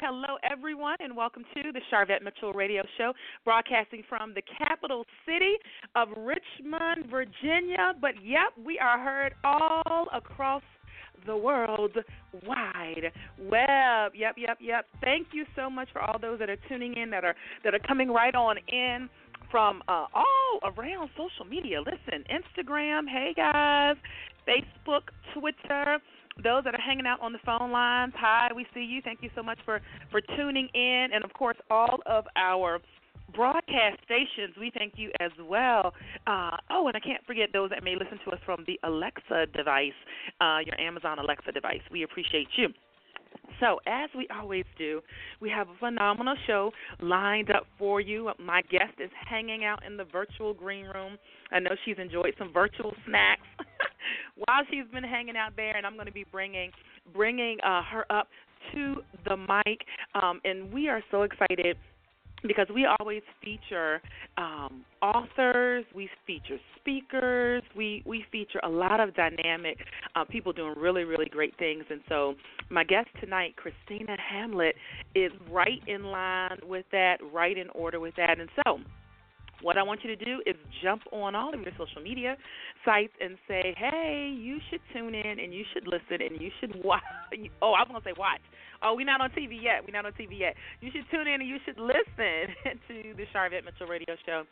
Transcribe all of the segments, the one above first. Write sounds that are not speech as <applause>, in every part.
Hello, everyone, and welcome to the Sharvette Mitchell Radio Show, broadcasting from the capital city of Richmond, Virginia. But yep, we are heard all across the world wide web. Yep, yep, yep. Thank you so much for all those that are tuning in, that are that are coming right on in from uh, all around social media. Listen, Instagram, hey guys, Facebook, Twitter those that are hanging out on the phone lines, hi, we see you. Thank you so much for for tuning in, and of course, all of our broadcast stations, we thank you as well. Uh, oh, and I can't forget those that may listen to us from the Alexa device, uh, your Amazon Alexa device. We appreciate you. So, as we always do, we have a phenomenal show lined up for you. My guest is hanging out in the virtual green room. I know she's enjoyed some virtual snacks <laughs> while she's been hanging out there, and I'm going to be bringing bringing uh, her up to the mic. Um, and we are so excited because we always feature um, authors, we feature speakers, we we feature a lot of dynamic uh, people doing really really great things. And so my guest tonight, Kristina Hamlett, is right in line with that, right in order with that. And so what I want you to do is jump on all of your social media sites and say, hey, you should tune in and you should listen and you should watch. <laughs> Oh, I'm going to say watch. Oh, we're not on TV yet. We're not on TV yet. You should tune in and you should listen <laughs> to the Sharvette Mitchell Radio Show.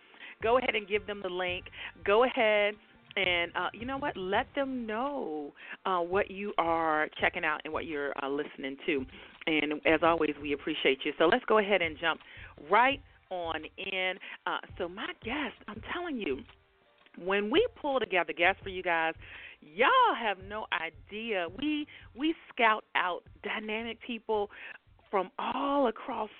Go ahead and give them the link. Go ahead and uh, you know what? Let them know uh, what you are checking out and what you're uh, listening to. And as always, we appreciate you. So let's go ahead and jump right on in. Uh, so my guest, I'm telling you, when we pull together guests for you guys, y'all have no idea. We we scout out dynamic people from all across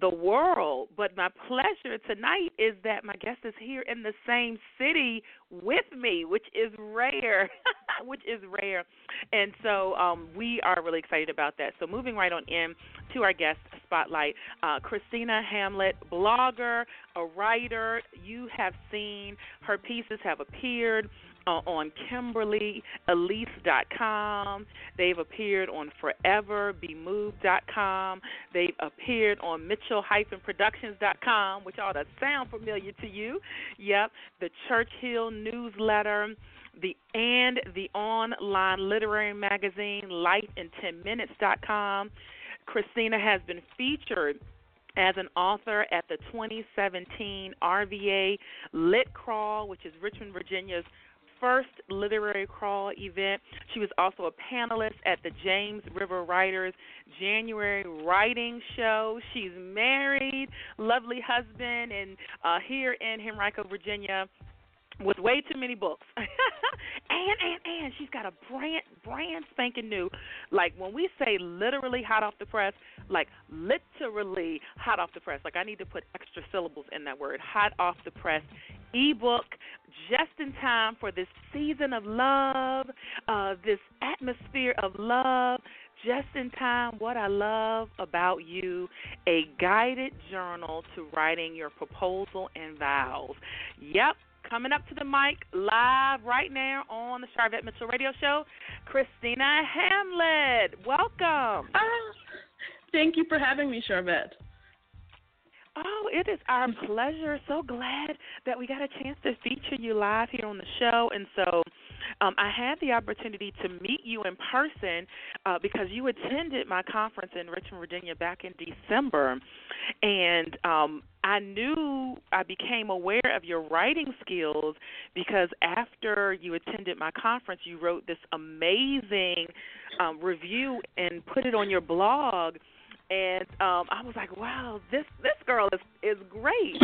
the world. But my pleasure tonight is that my guest is here in the same city with me, which is rare, <laughs> which is rare. And so um, we are really excited about that. So moving right on in to our guest spotlight, uh, Kristina Hamlett, blogger, a writer. You have seen her pieces have appeared uh, on KimberlyElise.com. They've appeared on ForeverBeMoved.com. They've appeared on Mitchell-Productions.com, which ought to sound familiar to you. Yep, the Churchill newsletter. The and the online literary magazine LifeIn10Minutes.com. Kristina has been featured as an author at the 2017 RVA Lit Crawl, which is Richmond, Virginia's first literary crawl event. She was also a panelist at the James River Writers January Writing Show. She's married, lovely husband, and uh, here in Henrico, Virginia, with way too many books. <laughs> and and and she's got a brand brand spanking new. Like when we say literally hot off the press, like literally hot off the press. Like I need to put extra syllables in that word. Hot off the press ebook just in time for this season of love, uh, this atmosphere of love. Just in time, what I love about you a guided journal to writing your proposal and vows. Yep, coming up to the mic live right now on the Sharvette Mitchell Radio Show, Kristina Hamlett. Welcome. Ah, thank you for having me, Sharvette. It is our pleasure. So glad that we got a chance to feature you live here on the show. And so um, I had the opportunity to meet you in person uh, because you attended my conference in Richmond, Virginia back in December. And um, I knew I became aware of your writing skills because after you attended my conference, you wrote this amazing um, review and put it on your blog and um, I was like, "Wow, this this girl is is great."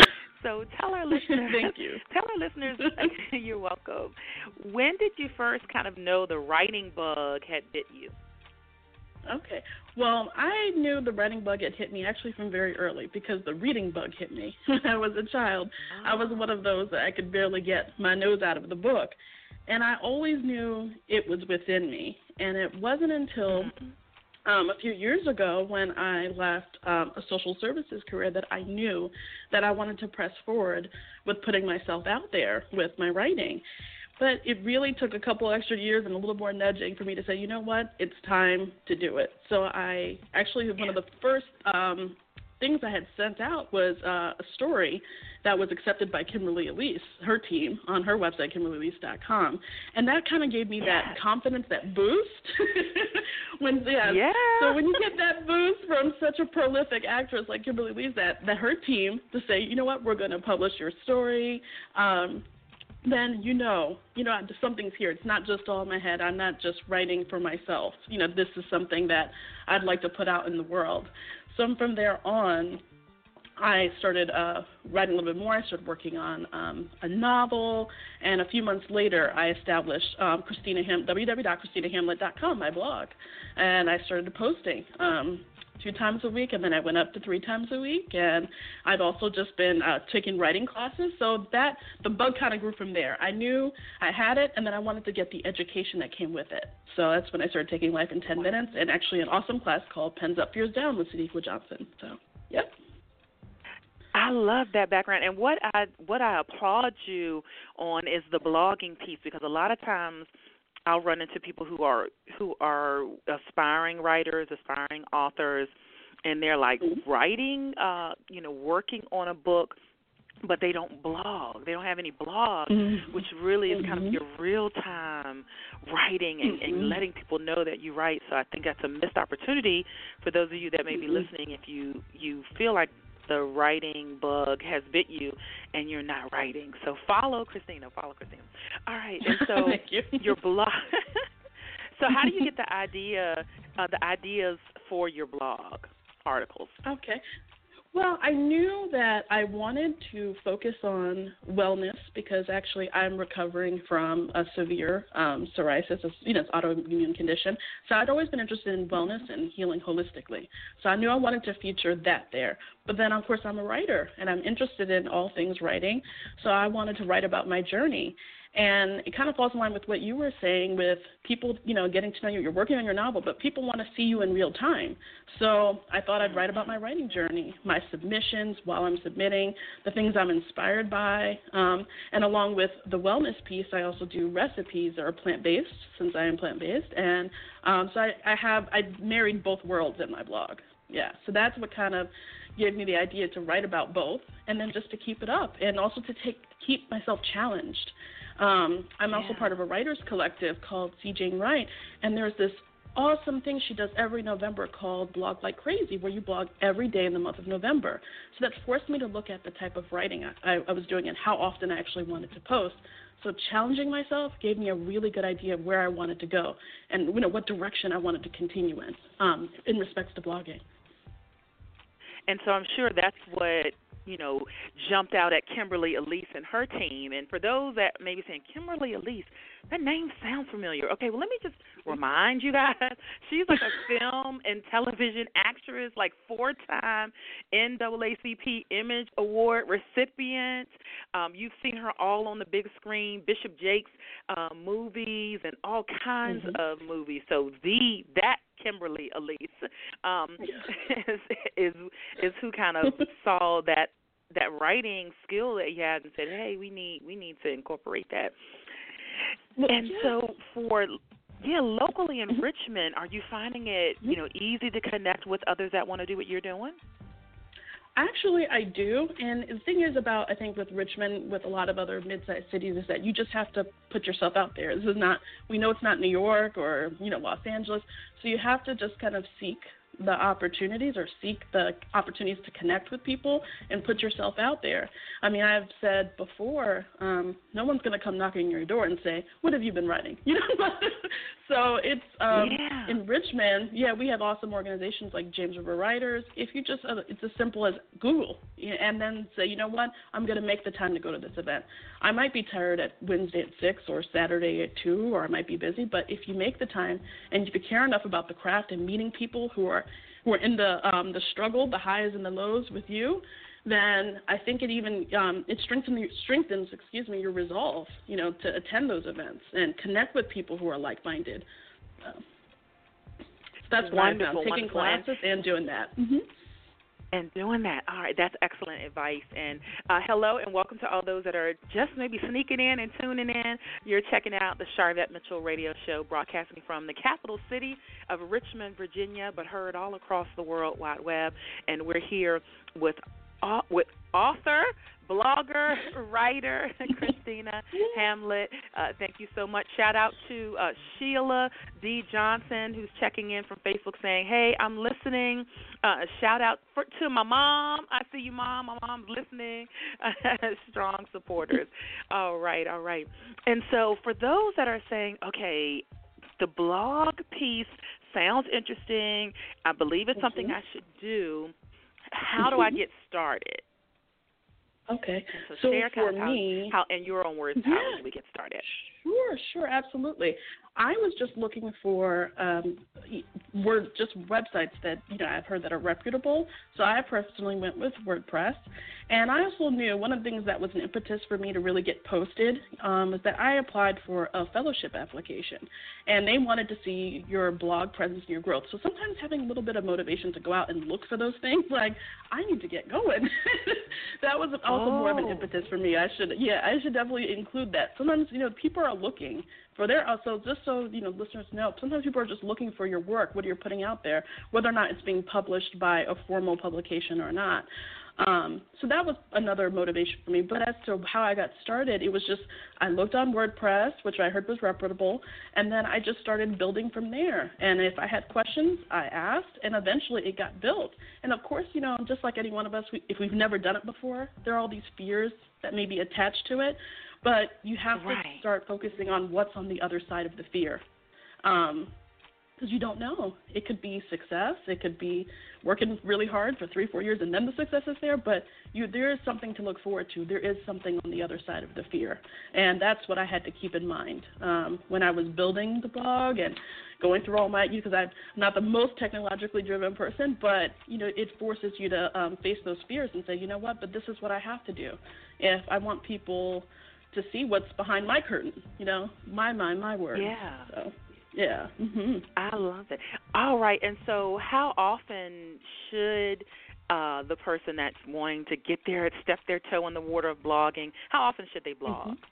So tell our <laughs> listeners, thank you. <laughs> Tell our listeners, <laughs> you're welcome. When did you first kind of know the writing bug had bit you? Okay. Well, I knew the writing bug had hit me actually from very early because the reading bug hit me when I was a child. Oh. I was one of those that I could barely get my nose out of the book. and I always knew it was within me. And it wasn't until um, a few years ago when I left um, a social services career that I knew that I wanted to press forward with putting myself out there with my writing. But it really took a couple extra years and a little more nudging for me to say, you know what, it's time to do it. So I actually one of the first um, things I had sent out was uh, a story that was accepted by Kimberly Elise, her team, on her website, kimberlyelise.com. And that kind of gave me that confidence, that boost. <laughs> when yeah. yeah. So when you get that boost from such a prolific actress like Kimberly Elise, that, that her team to say, you know what, we're going to publish your story. Um, then you know, you know, something's here. It's not just all in my head. I'm not just writing for myself. You know, this is something that I'd like to put out in the world. So from there on, I started uh, writing a little bit more. I started working on um, a novel, and a few months later, I established um, Kristina Ham- www.kristinahamlett.com, my blog, and I started posting. Um, two times a week, and then I went up to three times a week. And I've also just been uh, taking writing classes. So that the bug kind of grew from there. I knew I had it, and then I wanted to get the education that came with it. So that's when I started taking Life in 10 Minutes, and actually an awesome class called Pens Up, Fears Down with Sadeqa Johnson. So, yep. I love that background, and what I what I applaud you on is the blogging piece because a lot of times I'll run into people who are who are aspiring writers, aspiring authors, and they're like mm-hmm. writing, uh, you know, working on a book, but they don't blog. They don't have any blog, mm-hmm. which really is kind of Mhm. your real time writing and, and letting people know that you write. So I think that's a missed opportunity for those of you that may be Mhm. listening. If you you feel like the writing bug has bit you and you're not writing. So follow Kristina. Follow Kristina. All right. And so <laughs> Thank you. your blog. <laughs> so how do you get the idea, uh, the ideas for your blog articles? Okay. Well, I knew that I wanted to focus on wellness because actually I'm recovering from a severe um, psoriasis, a, you know, it's autoimmune condition. So I'd always been interested in wellness and healing holistically. So I knew I wanted to feature that there. But then, of course, I'm a writer and I'm interested in all things writing. So I wanted to write about my journey. And it kind of falls in line with what you were saying with people, you know, getting to know you. You're working on your novel, but people want to see you in real time. So I thought I'd write about my writing journey, my submissions while I'm submitting, the things I'm inspired by. Um, and along with the wellness piece, I also do recipes that are plant based, since I am plant based. And um, so I, I have, I married both worlds in my blog. Yeah, so that's what kind of gave me the idea to write about both and then just to keep it up and also to take keep myself challenged. Um, I'm also part of a writers collective called See Jane Write, and there's this awesome thing she does every November called Blog Like Crazy, where you blog every day in the month of November. So that forced me to look at the type of writing I, I, I was doing and how often I actually wanted to post. So challenging myself gave me a really good idea of where I wanted to go and you know what direction I wanted to continue in um, in respects to blogging. And so I'm sure that's what you know jumped out at Kimberly Elise and her team. And for those that may be saying Kimberly Elise, that name sounds familiar. Okay, well let me just remind you guys, <laughs> she's like a <laughs> film and television actress, like four-time NAACP Image Award recipient. Um, you've seen her all on the big screen, Bishop Jakes uh, movies, and all kinds Mhm. of movies. So the that Kimberly Elise um, <laughs> is, is is who kind of <laughs> saw that that writing skill that you had and said, "Hey, we need we need to incorporate that." And yeah. so for yeah, locally in Richmond, are you finding it you know easy to connect with others that want to do what you're doing? Actually, I do. And the thing is about, I think, with Richmond, with a lot of other mid-sized cities, is that you just have to put yourself out there. This is not, we know it's not New York or, you know, Los Angeles. So you have to just kind of seek the opportunities or seek the opportunities to connect with people and put yourself out there. I mean, I've said before, um, no one's going to come knocking your door and say, "What have you been writing?" <laughs> You know, <laughs> so it's um, Yeah. in Richmond. Yeah, we have awesome organizations like James River Writers. If you just, uh, it's as simple as Google and then say, you know what, I'm going to make the time to go to this event. I might be tired at Wednesday at six or Saturday at two, or I might be busy. But if you make the time and if you care enough about the craft and meeting people who are who are in the um, the struggle, the highs and the lows with you, then I think it even um, it strengthens strengthens excuse me your resolve, you know, to attend those events and connect with people who are like-minded. So, that's wonderful, why I'm taking wonderful. classes and doing that. Mm-hmm. And doing that. All right, that's excellent advice. And uh, hello and welcome to all those that are just maybe sneaking in and tuning in. You're checking out the Sharvette Mitchell radio show, broadcasting from the capital city of Richmond, Virginia, but heard all across the World Wide Web. And we're here with uh, with author, blogger, <laughs> writer <laughs> Kristina Hamlett. Uh, thank you so much. Shout out to uh, Sheila D. Johnson, who's checking in from Facebook saying, Hey, I'm listening. Uh, shout out for, to my mom. I see you, mom. My mom's listening. <laughs> Strong supporters. All right, all right. And so, for those that are saying, Okay, the blog piece sounds interesting, I believe it's something mm-hmm. I should do. How do I get started? Okay. So, so share for kind of me, how, how, in your own words, yeah. how do we get started? Sure, sure, absolutely. I was just looking for um, word just websites that you know I've heard that are reputable. So I personally went with WordPress, and I also knew one of the things that was an impetus for me to really get posted um, is that I applied for a fellowship application, and they wanted to see your blog presence and your growth. So sometimes having a little bit of motivation to go out and look for those things, like I need to get going. <laughs> that was also oh. more of an impetus for me. I should, yeah, I should definitely include that. Sometimes you know people are looking for their also just so you know listeners know sometimes people are just looking for your work what you're putting out there whether or not it's being published by a formal publication or not um, so that was another motivation for me. But as to how I got started, it was just I looked on WordPress, which I heard was reputable, and then I just started building from there. And if I had questions, I asked, and eventually it got built. And of course, you know, just like any one of us, we, if we've never done it before, there are all these fears that may be attached to it. But you have right. to start focusing on what's on the other side of the fear. Um, because you don't know. It could be success. It could be working really hard for three, four years, and then the success is there. But you, there is something to look forward to. There is something on the other side of the fear, and that's what I had to keep in mind um, when I was building the blog and going through all my. Because I'm not the most technologically driven person, but you know, it forces you to um, face those fears and say, you know what? But this is what I have to do if I want people to see what's behind my curtain. You know, my mind, my word. Yeah. So. Yeah. Mm-hmm. I love it. All right. And so, how often should uh, the person that's wanting to get there, step their toe in the water of blogging, how often should they blog? Mm-hmm.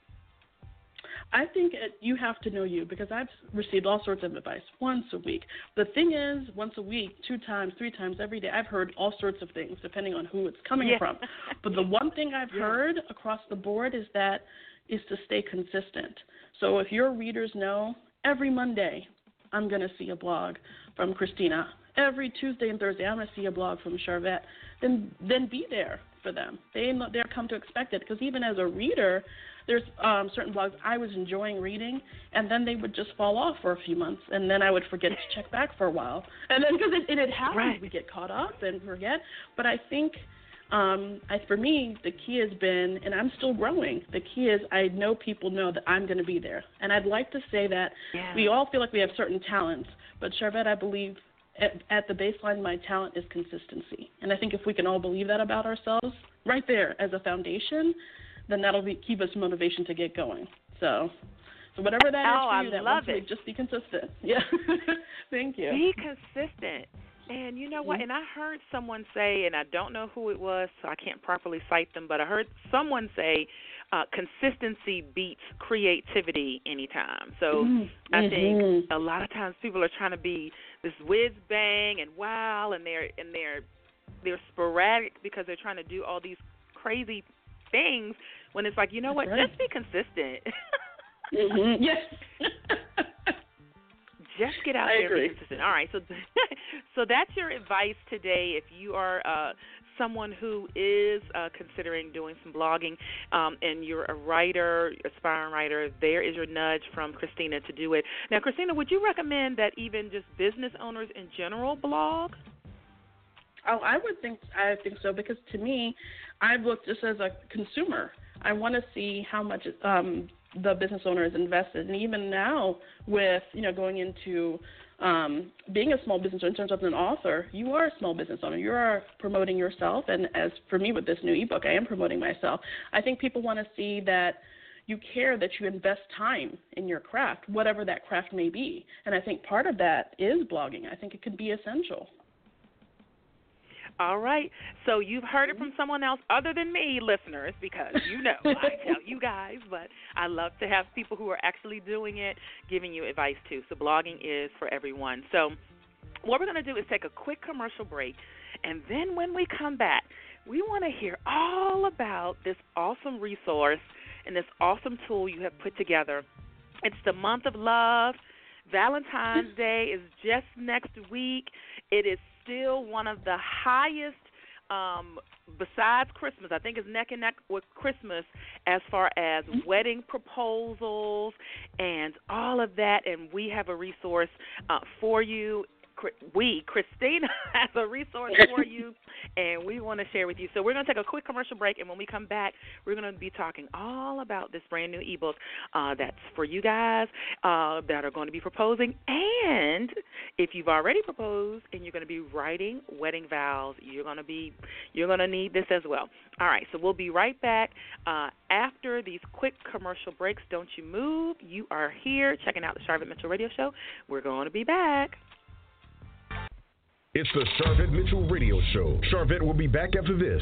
I think it, you have to know you because I've received all sorts of advice once a week. The thing is, once a week, two times, three times every day, I've heard all sorts of things depending on who it's coming yeah. from. But the <laughs> one thing I've yeah. heard across the board is that is to stay consistent. So if your readers know every Monday, I'm going to see a blog from Kristina. Every Tuesday and Thursday, I'm going to see a blog from Sharvette. Then, then be there for them. They they're come to expect it because even as a reader, there's um, certain blogs I was enjoying reading, and then they would just fall off for a few months, and then I would forget to check back for a while, and then because it, it, it happens, right. we get caught up and forget. But I think um, I, for me, the key has been, and I'm still growing. The key is I know people know that I'm going to be there, and I'd like to say that yeah. we all feel like we have certain talents, but Sharvette, I believe at, at the baseline, my talent is consistency, and I think if we can all believe that about ourselves, right there as a foundation, then that'll be, keep us motivation to get going. So. So whatever that oh, is for you, I that love it. Week, just be consistent. <laughs> Yeah. Thank you. Be consistent. And you know what? Mm-hmm. And I heard someone say, and I don't know who it was, so I can't properly cite them, but I heard someone say, uh, consistency beats creativity anytime. So mm-hmm. I think a lot of times people are trying to be this whiz bang and wow, and they're and they're they're sporadic because they're trying to do all these crazy things. When it's like, you know That's what? right. Just be consistent. <laughs> mm-hmm. <laughs> Yes. <laughs> Just get out I there agree. and be consistent. All right, so <laughs> so that's your advice today. If you are uh, someone who is uh, considering doing some blogging, um, and you're a writer, aspiring writer, there is your nudge from Kristina to do it. Now, Kristina, would you recommend that even just business owners in general blog? Oh, I would think I think so because to me, I've looked just as a consumer. I want to see how much um, the business owner is invested. And even now, with you know going into um, being a small business owner in terms of an author, you are a small business owner. You are promoting yourself, and as for me with this new ebook, I am promoting myself. I think people want to see that you care that you invest time in your craft, whatever that craft may be. And I think part of that is blogging. I think it could be essential. All right. So you've heard it from mm-hmm. someone else other than me, listeners, because you know <laughs> I tell you guys, but I love to have people who are actually doing it giving you advice too. So blogging is for everyone. So what we're going to do is take a quick commercial break, and then when we come back, we want to hear all about this awesome resource and this awesome tool you have put together. It's the month of love. Valentine's <laughs> Day is just next week. It is still one of the highest um besides Christmas, I think it's neck and neck with Christmas as far as mm-hmm. wedding proposals and all of that. And we have a resource uh, for you we, Kristina, <laughs> has a resource <laughs> for you, and we want to share with you. So we're going to take a quick commercial break, and when we come back, we're going to be talking all about this brand new ebook uh, that's for you guys uh, that are going to be proposing. And if you've already proposed and you're going to be writing wedding vows, you're going to be you're going to need this as well. All right, so we'll be right back uh, after these quick commercial breaks. Don't you move. You are here checking out the Sharvette Mitchell Radio Show. We're going to be back. It's the Sharvette Mitchell Radio Show. Sharvette will be back after this.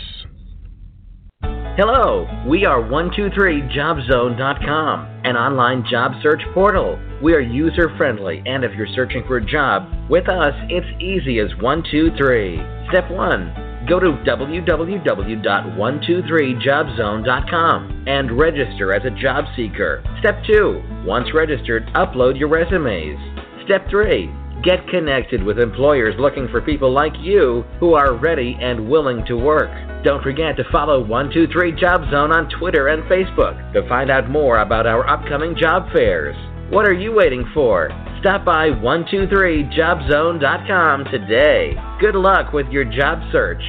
Hello, we are 123jobzone.com, an online job search portal. We are user friendly, and if you're searching for a job, with us, it's easy as 123. Step 1 Go to www.123jobzone.com and register as a job seeker. Step 2 Once registered, upload your resumes. Step 3 Get connected with employers looking for people like you who are ready and willing to work. Don't forget to follow 123 Job Zone on Twitter and Facebook to find out more about our upcoming job fairs. What are you waiting for? Stop by 123jobzone.com today. Good luck with your job search.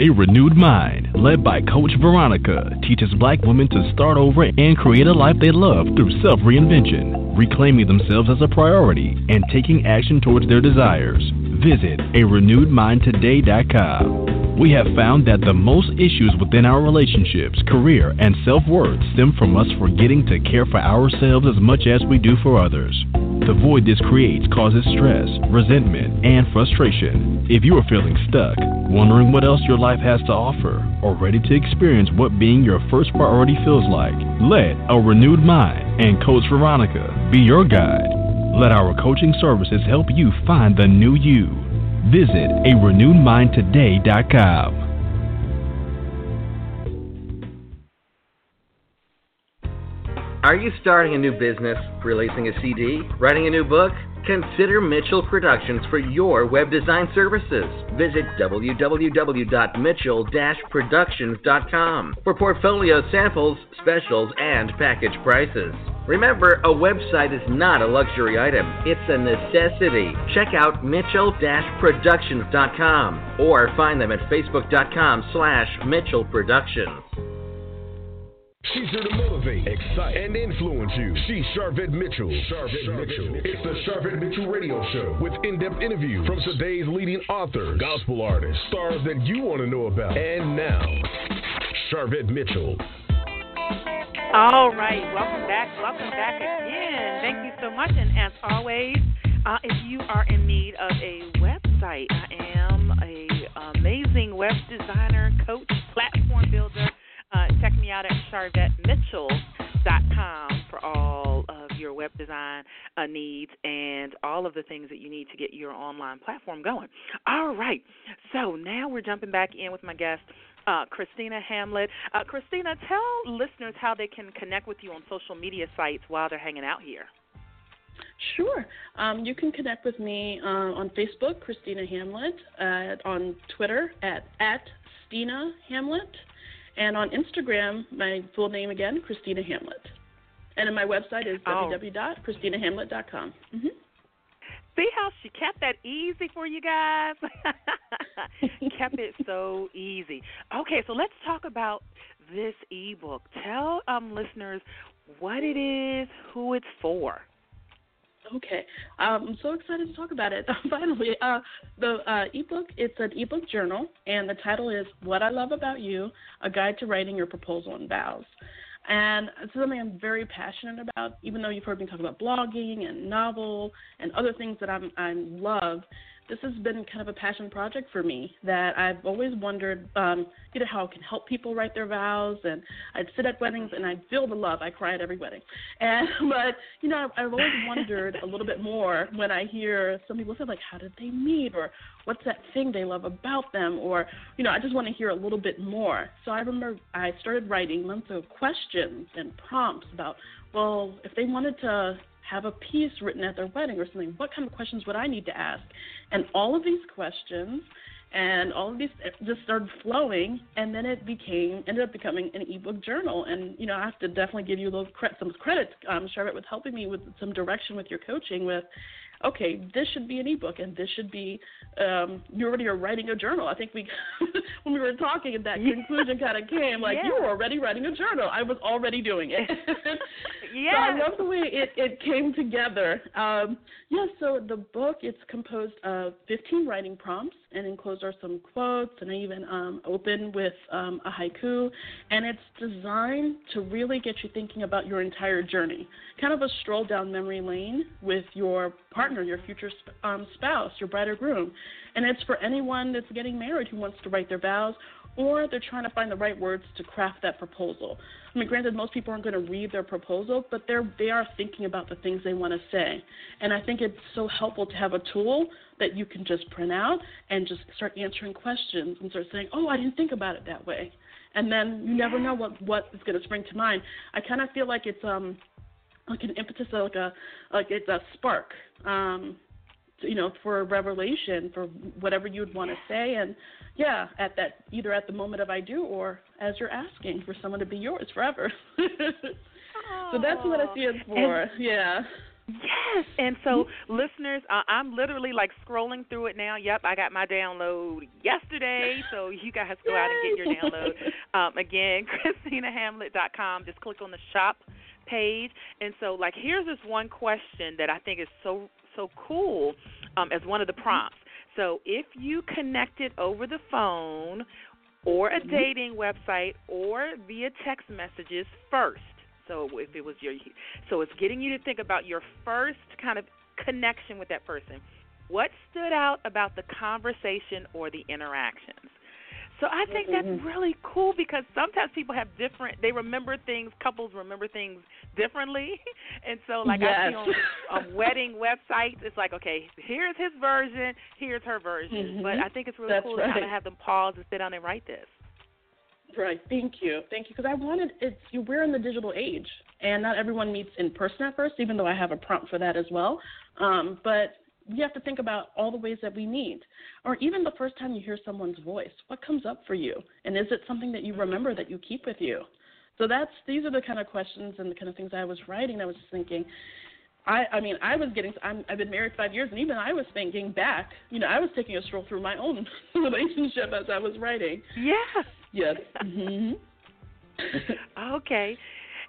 A Renewed Mind, led by Coach Veronica, teaches black women to start over and create a life they love through self reinvention, reclaiming themselves as a priority, and taking action towards their desires. Visit a renewedmindtoday.com. We have found that the most issues within our relationships, career, and self worth stem from us forgetting to care for ourselves as much as we do for others. The void this creates causes stress, resentment, and frustration. If you are feeling stuck, wondering what else your life has to offer, or ready to experience what being your first priority feels like, let a renewed mind and Coach Veronica be your guide. Let our coaching services help you find the new you. Visit a renewedmindtoday.com. Are you starting a new business, releasing a CD, writing a new book? Consider Mitchell Productions for your web design services. Visit www.mitchell-productions.com for portfolio samples, specials, and package prices. Remember, a website is not a luxury item, it's a necessity. Check out mitchell-productions.com or find them at facebook.com slash mitchellproductions. She's here to motivate, excite, and influence you. She's Sharvette Mitchell. Sharvette, Sharvette Mitchell. Mitchell. It's the Sharvette Mitchell Radio Show with in-depth interviews from today's leading authors, gospel artists, stars that you want to know about. And now, Sharvette Mitchell. All right, welcome back. Welcome back again. Thank you so much. And as always, uh, if you are in need of a website, I am a amazing web me out at sharvettemitchell.com for all of your web design uh, needs and all of the things that you need to get your online platform going. All right, so now we're jumping back in with my guest. Uh, Kristina Hamlett. Uh, Kristina, tell listeners how they can connect with you on social media sites while they're hanging out here. Sure. Um, you can connect with me uh, on Facebook, Kristina Hamlett, uh, on Twitter at, at Stina Hamlett, and on Instagram, my full name again, Kristina Hamlett. And my website is oh. www.kristinahamlett.com. Mm-hmm. See how she kept that easy for you guys? <laughs> kept it so easy. Okay, so let's talk about this ebook. Tell um listeners what it is, who it's for. Okay, um, I'm so excited to talk about it. <laughs> Finally, uh, the uh, ebook it's an ebook journal, and the title is "What I Love About You: A Guide to Writing Your Proposal and Vows." And it's something I'm very passionate about. Even though you've heard me talk about blogging and novel and other things that I'm I love, this has been kind of a passion project for me that I've always wondered, um, you know, how it can help people write their vows. And I'd sit at weddings and I'd feel the love. I cry at every wedding. And <laughs> but you know, I've always wondered a little bit more when I hear some people say like, how did they meet, or what's that thing they love about them, or you know, I just want to hear a little bit more. So I remember I started writing months of questions and prompts about, well, if they wanted to have a piece written at their wedding or something, what kind of questions would I need to ask? And all of these questions and all of these just started flowing and then it became ended up becoming an ebook journal and you know i have to definitely give you some credit um Sharvette with helping me with some direction with your coaching with okay, this should be an ebook and this should be um, you already are writing a journal. I think we <laughs> when we were talking that conclusion kind of came like yeah. you were already writing a journal. I was already doing it. yeah. <laughs> So I love the way it, it came together. Um, yeah, so the book it's composed of 15 writing prompts and enclosed are some quotes and I even um, open with um, a haiku and it's designed to really get you thinking about your entire journey. Kind of a stroll down memory lane with your partner, your future um, spouse, your bride or groom. And it's for anyone that's getting married who wants to write their vows or they're trying to find the right words to craft that proposal. I mean, granted, most people aren't going to read their proposal, but they're they are thinking about the things they want to say, and I think it's so helpful to have a tool that you can just print out and just start answering questions and start saying, "Oh, I didn't think about it that way," and then you never know what what is going to spring to mind. I kind of feel like it's um like an impetus, like a like it's a spark. Um, you know, for a revelation, for whatever you would want to say, and yeah, at that either at the moment of I do or as you're asking for someone to be yours forever. <laughs> so that's what I see it for. And, yeah. Yes, and so listeners, uh, I'm literally like scrolling through it now. Yep, I got my download yesterday, so you guys go out and get your download. Um, again, <laughs> KristinaHamlett.com. Just click on the shop page, and so like here's this one question that I think is so so cool um, as one of the prompts. So if you connected over the phone or a dating website or via text messages first, so if it was your, so it's getting you to think about your first kind of connection with that person. What stood out about the conversation or the interactions? So I think that's Mm-hmm. really cool because sometimes people have different. They remember things. Couples remember things differently, <laughs> and so like I see on, on wedding websites, it's like okay, here's his version, here's her version. Mhm. But I think it's really That's cool to kind of have them pause and sit down and write this. Right. Thank you. Thank you. Because I wanted it's you. we're in the digital age, and not everyone meets in person at first. Even though I have a prompt for that as well, um, but you have to think about all the ways that we need. or even the first time you hear someone's voice. What comes up for you, and is it something that you remember that you keep with you? So that's these are the kind of questions and the kind of things I was writing. I was just thinking. I, I mean, I was getting. I'm, I've been married five years, and even I was thinking back. You know, I was taking a stroll through my own <laughs> relationship as I was writing. Yeah. Yes. hmm <laughs> okay.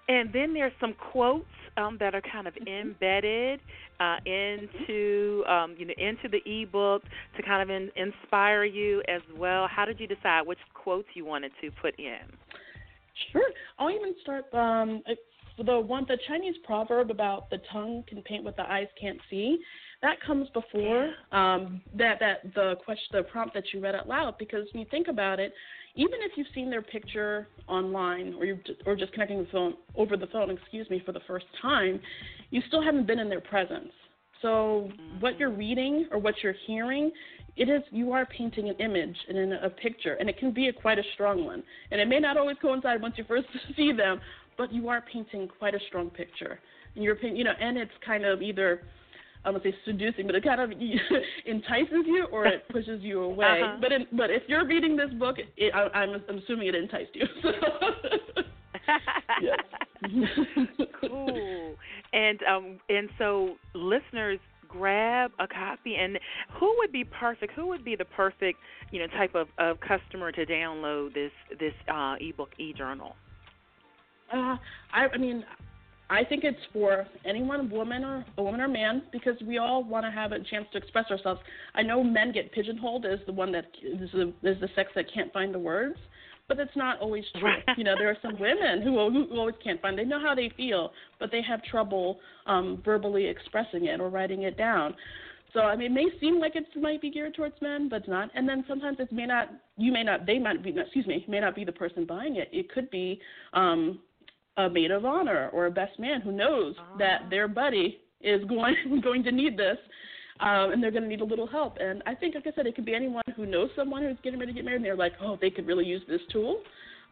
And then there's some quotes um, that are kind of Mm-hmm. embedded uh, into um, you know into the ebook to kind of in, inspire you as well. How did you decide which quotes you wanted to put in? Sure. I'll even start um, the one the Chinese proverb about the tongue can paint what the eyes can't see. That comes before um, that that the question the prompt that you read out loud because when you think about it, even if you've seen their picture online or you or just connecting the phone over the phone, excuse me, for the first time, you still haven't been in their presence. So what you're reading or what you're hearing, it is you are painting an image and in a picture, and it can be a, quite a strong one. And it may not always coincide once you first <laughs> see them, but you are painting quite a strong picture. And you're you know, and it's kind of either I don't say seducing, but it kind of <laughs> entices you or it pushes you <laughs> away. Uh-huh. But in, but if you're reading this book, it, I, I'm, I'm assuming it enticed you. <laughs> So. cool. And um and so listeners grab a copy. And who would be perfect? Who would be the perfect, you know, type of, of customer to download this this uh, ebook e-journal? Uh, I, I mean, I think it's for anyone, woman or a woman or man, because we all want to have a chance to express ourselves. I know men get pigeonholed as the one that is the, is the sex that can't find the words, but that's not always true. you know, there are some women who, who always can't find. They know how they feel, but they have trouble um, verbally expressing it or writing it down. So I mean, it may seem like it might be geared towards men, but it's not. And then sometimes it may not. You may not. They might be. Excuse me. May not be the person buying it. It could be um, a maid of honor or a best man who knows oh. that their buddy is going <laughs> going to need this um, and they're going to need a little help. And I think, like I said, it could be anyone who knows someone who's getting ready to get married, and they're like, oh, they could really use this tool.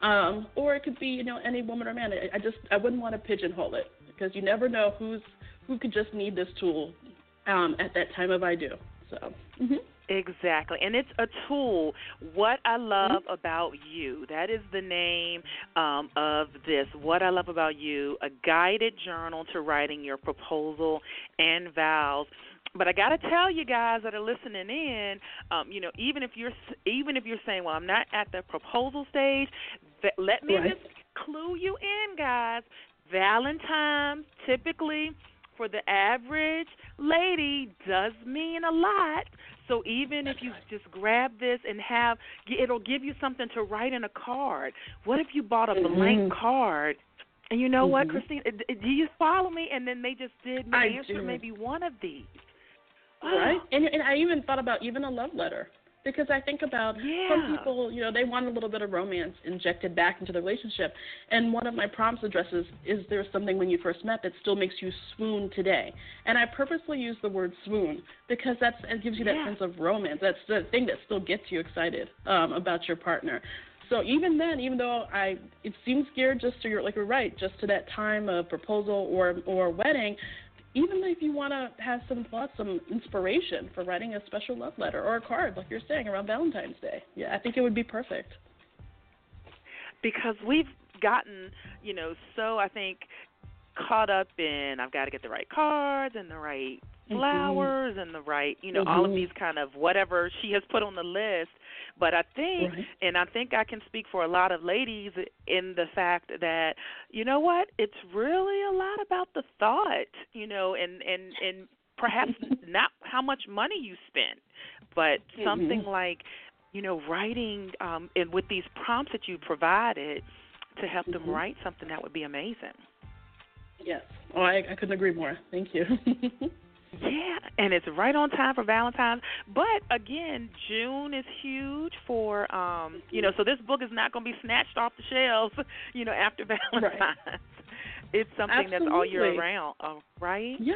Um, or it could be, you know, any woman or man. I, I just, I wouldn't want to pigeonhole it because you never know who's who could just need this tool um, at that time of I do. So. Mm-hmm. Exactly. And it's a tool. What I love about you, that is the name um, of this. What I love about you, a guided journal to writing your proposal and vows. But I got to tell you guys that are listening in, um, you know, even if you're even if you're saying, "Well, I'm not at the proposal stage," that, let me right. just clue you in, guys. Valentine's typically for the average lady does mean a lot. So even if you just grab this and have, it'll give you something to write in a card. What if you bought a mm-hmm. blank card? And you know mm-hmm. what, Christine? Do you follow me? And then they just did I answer maybe one of these. Right. <gasps> And and I even thought about even a love letter because I think about yeah. some people, you know, they want a little bit of romance injected back into the relationship. And one of my prompts addresses is there something when you first met that still makes you swoon today? And I purposely use the word swoon because that's it gives you that yeah. sense of romance. That's the thing that still gets you excited um, about your partner. So even then, even though I, it seems geared just to your, like you're right, just to that time of proposal or or wedding, even if you want to have some thoughts, some inspiration for writing a special love letter or a card, like you're saying, around Valentine's Day. Yeah, I think it would be perfect. Because we've gotten, you know, so I think caught up in I've got to get the right cards and the right Mm-hmm. flowers and the right, you know, mm-hmm. all of these kind of whatever she has put on the list. But I think, right. and I think I can speak for a lot of ladies in the fact that, you know what, it's really a lot about the thought, you know, and and and perhaps <laughs> not how much money you spend, but mm-hmm. something like, you know, writing um, and with these prompts that you provided to help them Mm-hmm. write something that would be amazing. Yes. Oh, I, I couldn't agree more. Thank you. <laughs> Yeah, and it's right on time for Valentine's. But again, June is huge for um, you know, so this book is not going to be snatched off the shelves, <laughs> you know, after <laughs> Valentine's. Right. It's something that's all year round, oh, right? yeah.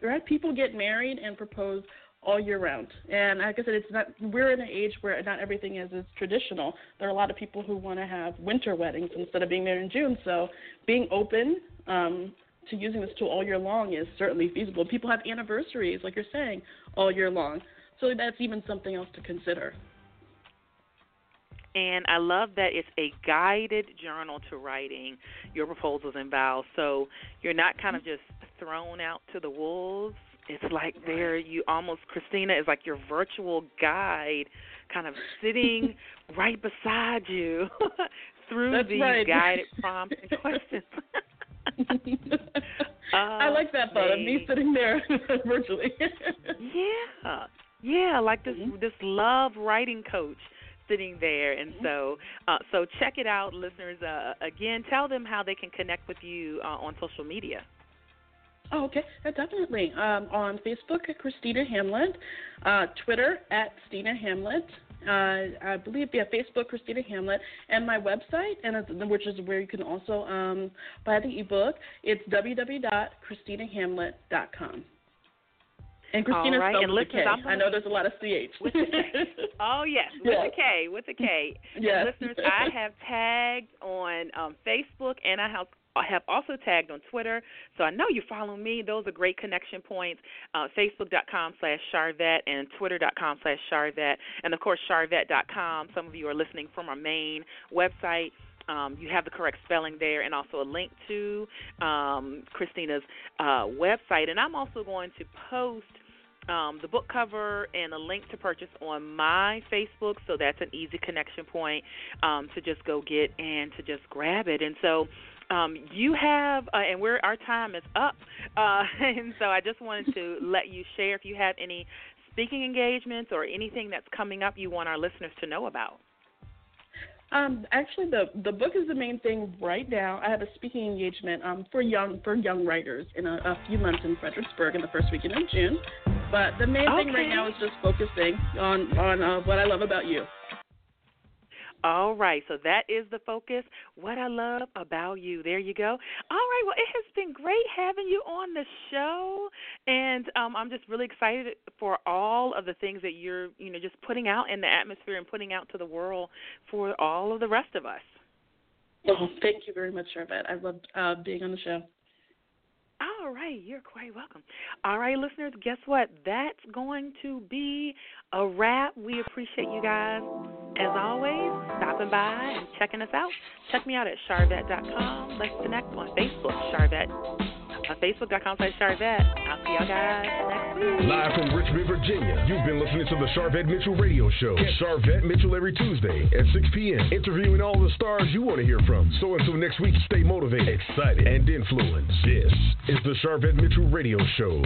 Right. People get married and propose all year round. And like I said, it's not. We're in an age where not everything is as traditional. There are a lot of people who want to have winter weddings instead of being married in June. So being open um, to using this tool all year long is certainly feasible. People have anniversaries, like you're saying, all year long. So that's even something else to consider. And I love that it's a guided journal to writing your proposals and vows. So you're not kind of just thrown out to the wolves. It's like there you almost Kristina is like your virtual guide kind of sitting <laughs> right beside you <laughs> through That's these right. guided prompts and <laughs> questions. I like that thought of me sitting there <laughs> virtually. Yeah, yeah, like this Mhm. this love writing coach sitting there, and Mm-hmm. so uh, so check it out, listeners. Uh, again, tell them how they can connect with you uh, on social media. Oh, okay. Uh, definitely. Um, on Facebook at Kristina Hamlett, uh, Twitter at Stina Hamlett. Uh, I believe yeah, Facebook Kristina Hamlett, and my website, and which is where you can also um, buy the ebook. It's www.kristinahamlett.com. And Kristina All right, spelled and with a K. I know there's a lot of ch. With K. <laughs> Oh yes, with Yes. a K, with a K. <laughs> And listeners, I have tagged on um, Facebook, and I have I have also tagged on Twitter, so I know you follow me. Those are great connection points. Uh, Facebook.com slash Sharvette and Twitter.com slash Sharvette. And of course, Sharvette.com. Some of you are listening from our main website. um, you have the correct spelling there, and also a link to um, Kristina's uh, website. And I'm also going to post um, the book cover and a link to purchase on my Facebook, so that's an easy connection point um, to just go get and to just grab it. And so. Um, you have, uh, and we're our time is up, uh, <laughs> and so I just wanted to <laughs> let you share if you have any speaking engagements or anything that's coming up you want our listeners to know about. Um, actually, the the book is the main thing right now. I have a speaking engagement um, for young for young writers in a, a few months in Fredericksburg in the first weekend of June. But the main okay. thing right now is just focusing on on uh, what I love about you. All right, so that is the focus. What I love about you. There you go. All right, well, it has been great having you on the show, and um, I'm just really excited for all of the things that you're, you know, just putting out in the atmosphere and putting out to the world for all of the rest of us. Oh, thank you very much, Sharvette. I loved uh, being on the show. All right, you're quite welcome. All right, listeners, guess what? That's going to be a wrap. We appreciate you guys, as always, stopping by and checking us out. Check me out at sharvette.com. Let's connect on Facebook, Sharvette on Facebook.com slash Sharvette. I'll see y'all guys next week. Live from Richmond, Virginia, you've been listening to the Sharvette Mitchell Radio Show. Get Sharvette Mitchell every Tuesday at 6 p.m., interviewing all the stars you want to hear from. So until next week, stay motivated, excited, and influenced. This is the Sharvette Mitchell Radio Show.